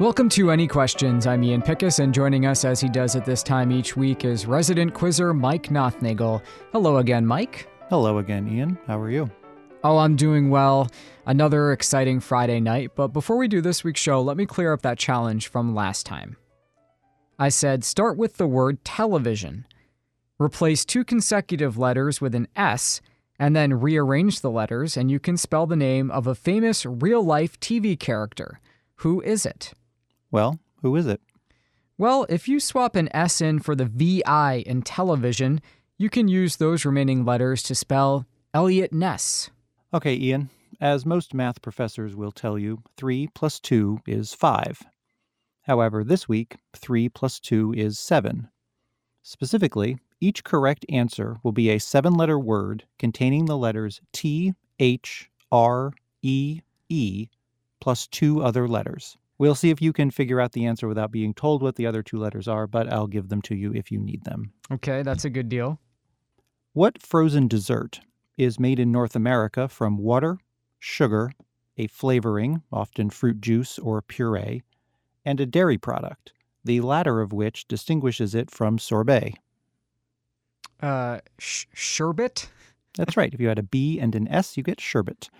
Welcome to Any Questions. I'm Ian Pickus, and joining us as he does at this time each week is resident quizzer Mike Nothnagel. Hello again, Mike. Hello again, Ian. How are you? Oh, I'm doing well. Another exciting Friday night, but before we do this week's show, let me clear up that challenge from last time. I said start with the word television, replace two consecutive letters with an S, and then rearrange the letters, and you can spell the name of a famous real life TV character. Who is it? Well, who is it? Well, if you swap an S in for the VI in television, you can use those remaining letters to spell Eliot Ness. Okay, Ian. As most math professors will tell you, 3 plus 2 is 5. However, this week, 3 plus 2 is 7. Specifically, each correct answer will be a seven letter word containing the letters T, H, R, E, E, plus two other letters. We'll see if you can figure out the answer without being told what the other two letters are, but I'll give them to you if you need them. Okay, that's a good deal. What frozen dessert is made in North America from water, sugar, a flavoring, often fruit juice or puree, and a dairy product, the latter of which distinguishes it from sorbet? Uh, sh- sherbet? That's right. If you add a B and an S, you get sherbet.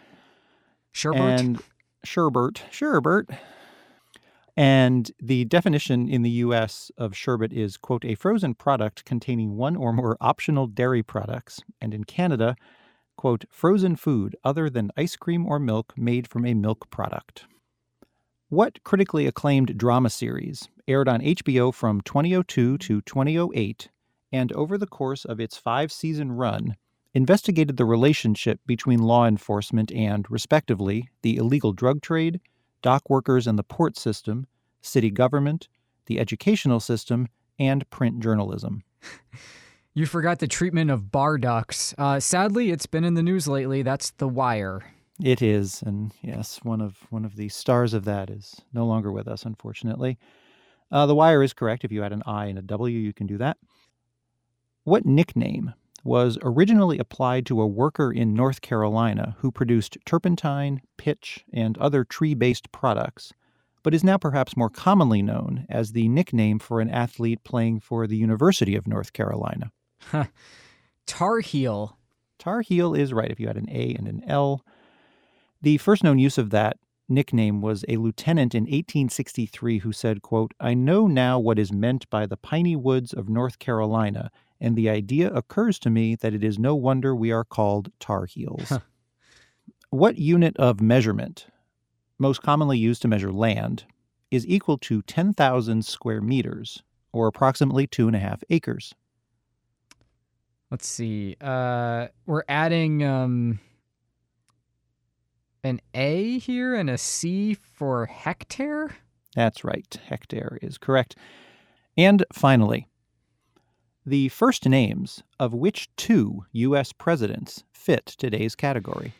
Sherbet? And sherbert. sherbet and the definition in the US of sherbet is, quote, a frozen product containing one or more optional dairy products. And in Canada, quote, frozen food other than ice cream or milk made from a milk product. What critically acclaimed drama series aired on HBO from 2002 to 2008 and over the course of its five season run investigated the relationship between law enforcement and, respectively, the illegal drug trade, dock workers in the port system, city government, the educational system, and print journalism. You forgot the treatment of bar ducks. Uh, sadly, it's been in the news lately. That's The Wire. It is, and yes, one of one of the stars of that is no longer with us, unfortunately. Uh, the Wire is correct. If you add an I and a W, you can do that. What nickname was originally applied to a worker in North Carolina who produced turpentine, pitch, and other tree based products, but is now perhaps more commonly known as the nickname for an athlete playing for the University of North Carolina. Tar Heel. Tar Heel is right if you had an A and an L. The first known use of that nickname was a lieutenant in 1863 who said, quote, I know now what is meant by the piney woods of North Carolina and the idea occurs to me that it is no wonder we are called Tar Heels. what unit of measurement, most commonly used to measure land, is equal to 10,000 square meters, or approximately two and a half acres? Let's see. Uh, we're adding um, an A here and a C for hectare? That's right. Hectare is correct. And finally, the first names of which two U.S. presidents fit today's category?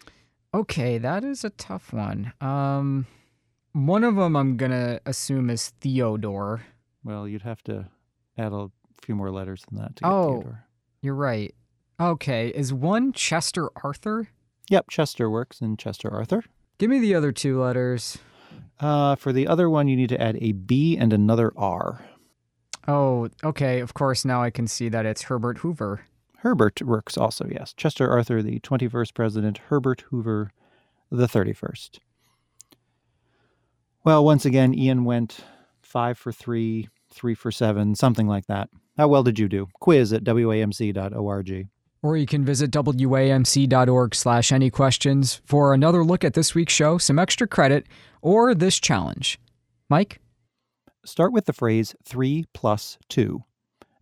Okay, that is a tough one. Um, one of them I'm going to assume is Theodore. Well, you'd have to add a few more letters than that to get oh, Theodore. You're right. Okay, is one Chester Arthur? Yep, Chester works in Chester Arthur. Give me the other two letters. Uh, for the other one, you need to add a B and another R. Oh, okay. Of course, now I can see that it's Herbert Hoover. Herbert works also, yes. Chester Arthur, the 21st president, Herbert Hoover, the 31st. Well, once again, Ian went five for three, three for seven, something like that. How well did you do? Quiz at wamc.org. Or you can visit wamc.org slash any questions for another look at this week's show, some extra credit, or this challenge. Mike? Start with the phrase 3 plus 2.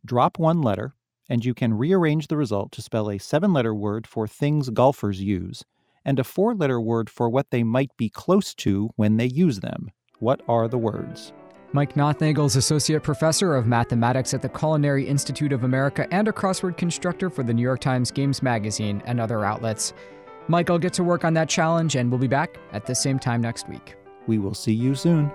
Drop one letter, and you can rearrange the result to spell a seven letter word for things golfers use, and a four letter word for what they might be close to when they use them. What are the words? Mike Nothnagel is Associate Professor of Mathematics at the Culinary Institute of America and a crossword constructor for the New York Times Games Magazine and other outlets. Mike, I'll get to work on that challenge, and we'll be back at the same time next week. We will see you soon.